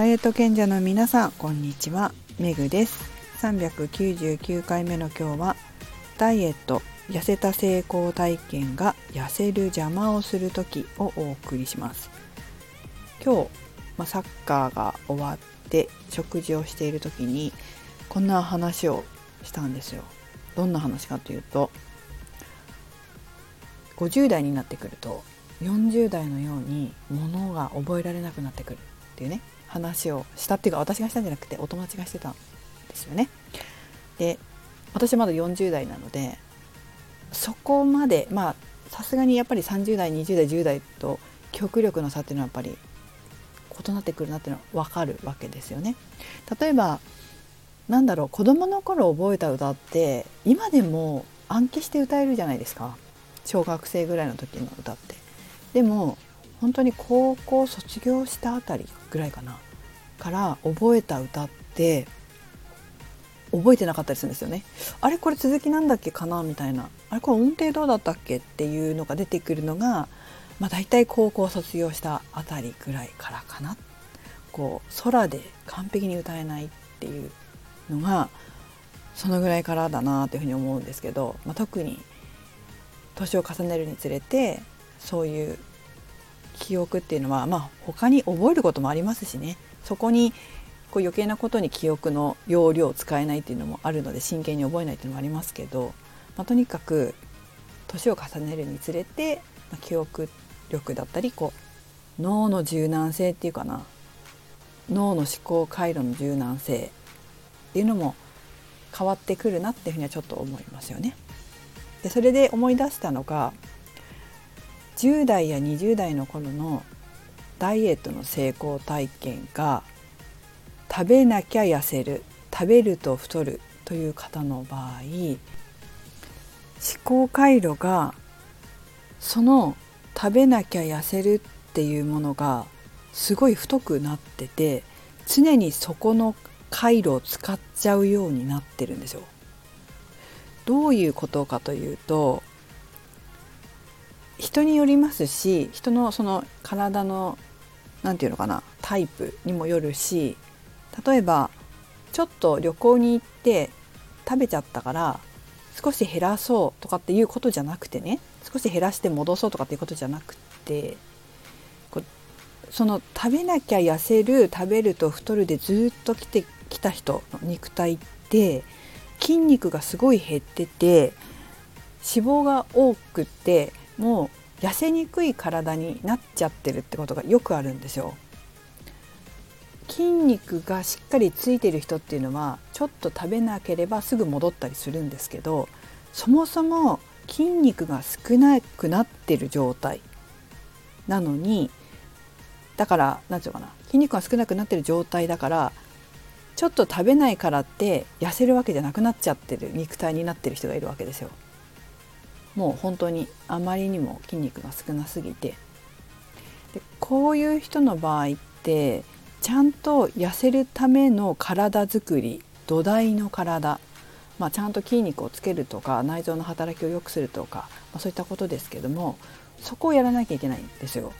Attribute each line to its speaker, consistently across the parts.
Speaker 1: ダイエット賢者の皆さんこんにちは。めぐです。399回目の今日はダイエット痩せた成功体験が痩せる邪魔をする時をお送りします。今日、まあ、サッカーが終わって食事をしている時にこんな話をしたんですよ。どんな話かというと50代になってくると40代のようにものが覚えられなくなってくるっていうね。話をしたっていうか私がしたんじゃなくてお友達がしてたんですよね。で私まだ40代なのでそこまでまあさすがにやっぱり30代20代10代と極力の差っていうのはやっぱり異なってくるなっていうのは分かるわけですよね。例えばなんだろう子供の頃覚えた歌って今でも暗記して歌えるじゃないですか小学生ぐらいの時の歌って。でも本当に高校卒業したあたりぐらいかなから覚えた歌って覚えてなかったりするんですよね。あれこれ続きなんだっけかなみたいなあれこれ音程どうだったっけっていうのが出てくるのが、まあ、大体高校卒業したあたりぐらいからかなこう空で完璧に歌えないっていうのがそのぐらいからだなというふうに思うんですけど、まあ、特に年を重ねるにつれてそういう記憶っていうのは、まあ、他に覚えることもありますしねそこにこう余計なことに記憶の容量を使えないっていうのもあるので真剣に覚えないっていうのもありますけど、まあ、とにかく年を重ねるにつれて、まあ、記憶力だったりこう脳の柔軟性っていうかな脳の思考回路の柔軟性っていうのも変わってくるなっていうふうにはちょっと思いますよね。でそれで思い出したのが10代や20代の頃のダイエットの成功体験が食べなきゃ痩せる食べると太るという方の場合思考回路がその食べなきゃ痩せるっていうものがすごい太くなってて常にそこの回路を使っちゃうようになってるんですよ。どういうことかというと人によりますし人のその体の何て言うのかなタイプにもよるし例えばちょっと旅行に行って食べちゃったから少し減らそうとかっていうことじゃなくてね少し減らして戻そうとかっていうことじゃなくてその食べなきゃ痩せる食べると太るでずっと来てきた人の肉体って筋肉がすごい減ってて脂肪が多くってもう痩せにくい体になっちゃってるってことがよくあるんですよ。筋肉がしっかりついてる人っていうのはちょっと食べなければすぐ戻ったりするんですけどそもそも筋肉が少なくなってる状態なのにだから何て言うのかな筋肉が少なくなってる状態だからちょっと食べないからって痩せるわけじゃなくなっちゃってる肉体になってる人がいるわけですよ。もう本当にあまりにも筋肉が少なすぎてでこういう人の場合ってちゃんと痩せるための体づくり土台の体、まあ、ちゃんと筋肉をつけるとか内臓の働きを良くするとか、まあ、そういったことですけどもそこをやらなきゃいけないんですよ。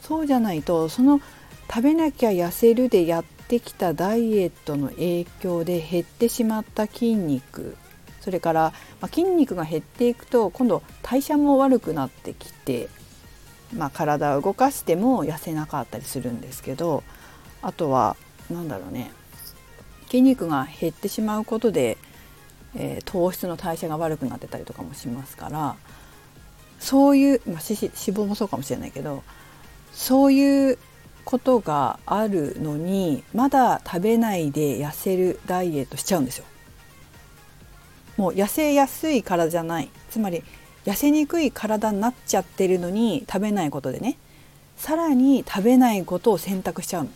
Speaker 1: そうじゃないとその食べなきゃ痩せるでやってきたダイエットの影響で減ってしまった筋肉それから、まあ、筋肉が減っていくと今度代謝も悪くなってきて、まあ、体を動かしても痩せなかったりするんですけどあとは何だろうね筋肉が減ってしまうことで、えー、糖質の代謝が悪くなってたりとかもしますからそういう、まあ、脂肪もそうかもしれないけどそういうことがあるのにまだ食べないで痩せるダイエットしちゃうんですよ。もう痩せやすい体じゃない。つまり痩せにくい体になっちゃってるのに食べないことでね。さらに食べないことを選択しちゃう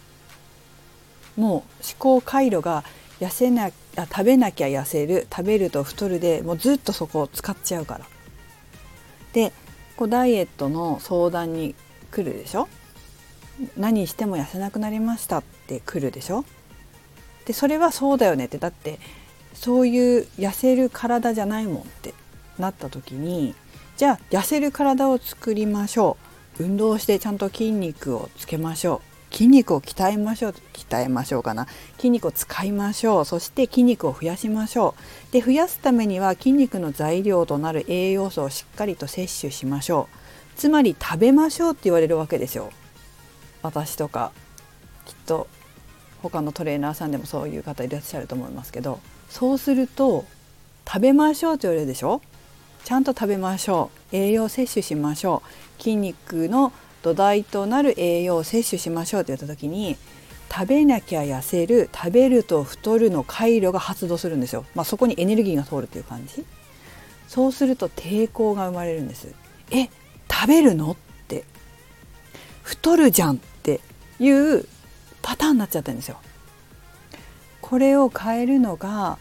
Speaker 1: もう思考回路が痩せなあ食べなきゃ痩せる食べると太るでもうずっとそこを使っちゃうから。でこうダイエットの相談に来るでしょ？何しても痩せなくなりましたって来るでしょ？でそれはそうだよねって。だってそういう痩せる体じゃないもんってなった時にじゃあ痩せる体を作りましょう。運動してちゃんと筋肉をつけましょう。筋肉を鍛えましょう。鍛えましょうかな。筋肉を使いましょう。そして筋肉を増やしましょう。で増やすためには筋肉の材料となる栄養素をしっかりと摂取しましょう。つまり食べましょうって言われるわけですよ。私とかきっと他のトレーナーさんでもそういう方いらっしゃると思いますけど。そうすると食べましょうって言われるでしょ？ちゃんと食べましょう。栄養摂取しましょう。筋肉の土台となる栄養を摂取しましょうって言った時に食べなきゃ痩せる食べると太るの回路が発動するんですよ、まあ、そこにエネルギーが通るっていう感じ。そうすると抵抗が生まれるんです。え食べるの？って。太るじゃんっていうパターンになっちゃってるんですよ。これを変えるのが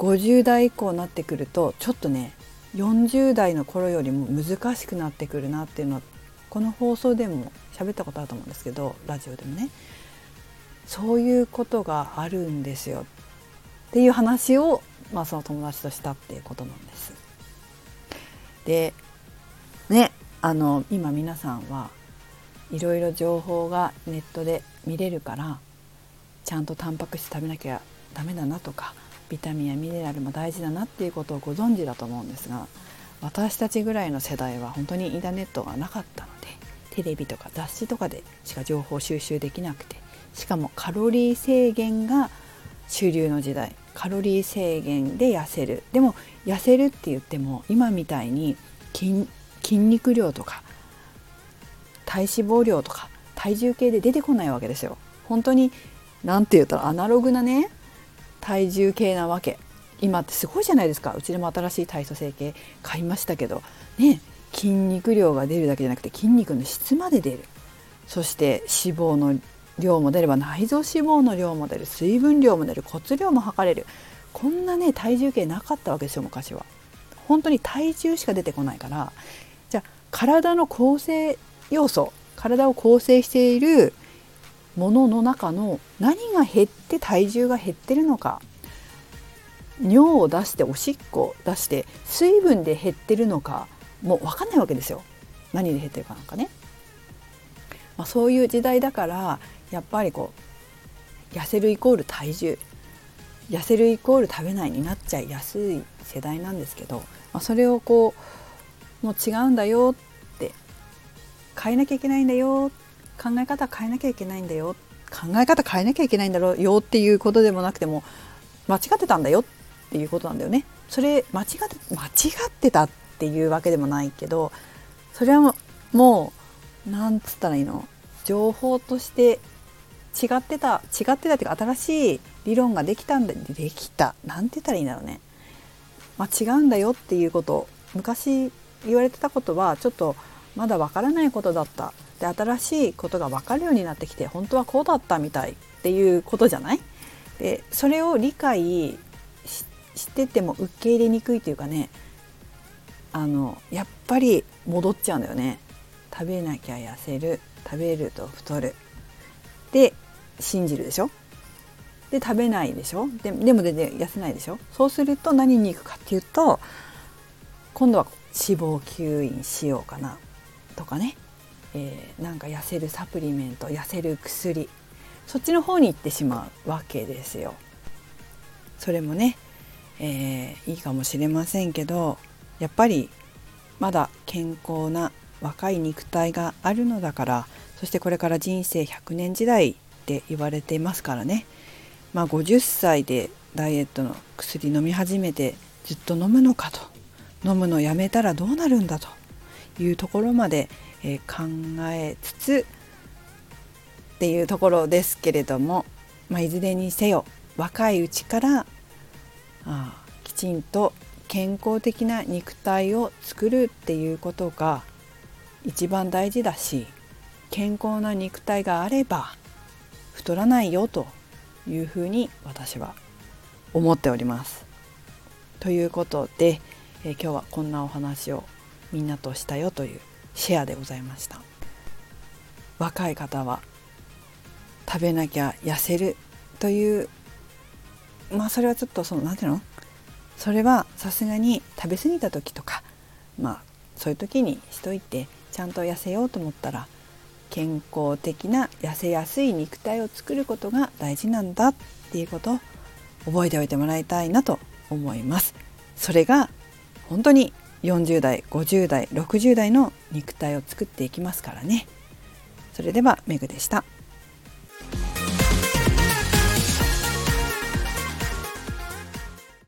Speaker 1: 50代以降になってくるとちょっとね40代の頃よりも難しくなってくるなっていうのはこの放送でも喋ったことあると思うんですけどラジオでもねそういうことがあるんですよっていう話を、まあ、その友達としたっていうことなんです。でねあの今皆さんはいろいろ情報がネットで見れるからちゃんとタンパク質食べなきゃダメだなとかビタミンやミネラルも大事だなっていうことをご存知だと思うんですが私たちぐらいの世代は本当にインターネットがなかったのでテレビとか雑誌とかでしか情報収集できなくてしかもカロリー制限が主流の時代カロリー制限で痩せるでも痩せるって言っても今みたいに筋肉量とか体脂肪量とか体重計で出てこないわけですよ。本当に何て言ったらアナログなね体重計なわけ。今ってすごいじゃないですか。うちでも新しい体組成計買いましたけどね筋肉量が出るだけじゃなくて筋肉の質まで出る。そして脂肪の量も出れば内臓脂肪の量も出る。水分量も出る。骨量も測れる。こんなね体重計なかったわけですよ昔は。本当に体重しか出てこないから。じゃあ体の構成要素体を構成しているものの中の何が減って体重が減ってるのか。尿を出しておしっこを出して水分で減ってるのか。もう分かんないわけですよ。何で減ってるかなんかね、まあ、そういう時代だからやっぱりこう痩せるイコール体重。痩せるイコール食べないになっちゃいやすい世代なんですけど、まあ、それをこうもう違うんだよって変えなきゃいけないんだよ考え方変えなきゃいけないんだよ。考え方変えなきゃいけないんだろうよっていうことでもなくても間違ってたんだよっていうことなんだよね。それ間違って間違ってたっていうわけでもないけどそれはもうなんつったらいいの？情報として違ってた違ってたっていうか新しい理論ができたんだできた。なんて言ったらいいんだろうね。まあ、違うんだよっていうこと。昔言われてたことはちょっとまだわからないことだった。で新しいことが分かるようになってきて本当はこうだったみたいっていうことじゃない？でそれを理解してても受け入れにくいというかねあのやっぱり戻っちゃうんだよね。食べなきゃ痩せる食べると太る。で信じるでしょ？で食べないでしょ？ででも全然痩せないでしょ？そうすると何に行くかっていうと今度は脂肪吸引しようかなとかね。えー、なんか痩せるサプリメント痩せる薬そっちの方に行ってしまうわけですよ。それもね、えー、いいかもしれませんけどやっぱりまだ健康な若い肉体があるのだからそしてこれから人生100年時代って言われていますからね、まあ、50歳でダイエットの薬飲み始めてずっと飲むのかと飲むのやめたらどうなるんだというところまで、え考えつつっていうところですけれども、まあ、いずれにせよ若いうちからあきちんと健康的な肉体を作るっていうことが一番大事だし健康な肉体があれば太らないよというふうに私は思っております。ということで、え今日はこんなお話をみんなとしたよというシェアでございました。若い方は食べなきゃ痩せるというまあそれはちょっとその何ていうの？それはさすがに食べ過ぎた時とかまあそういう時にしといてちゃんと痩せようと思ったら健康的な痩せやすい肉体を作ることが大事なんだっていうことを覚えておいてもらいたいなと思います。それが本当に40代50代60代の肉体を作っていきますからねそれではメグでした。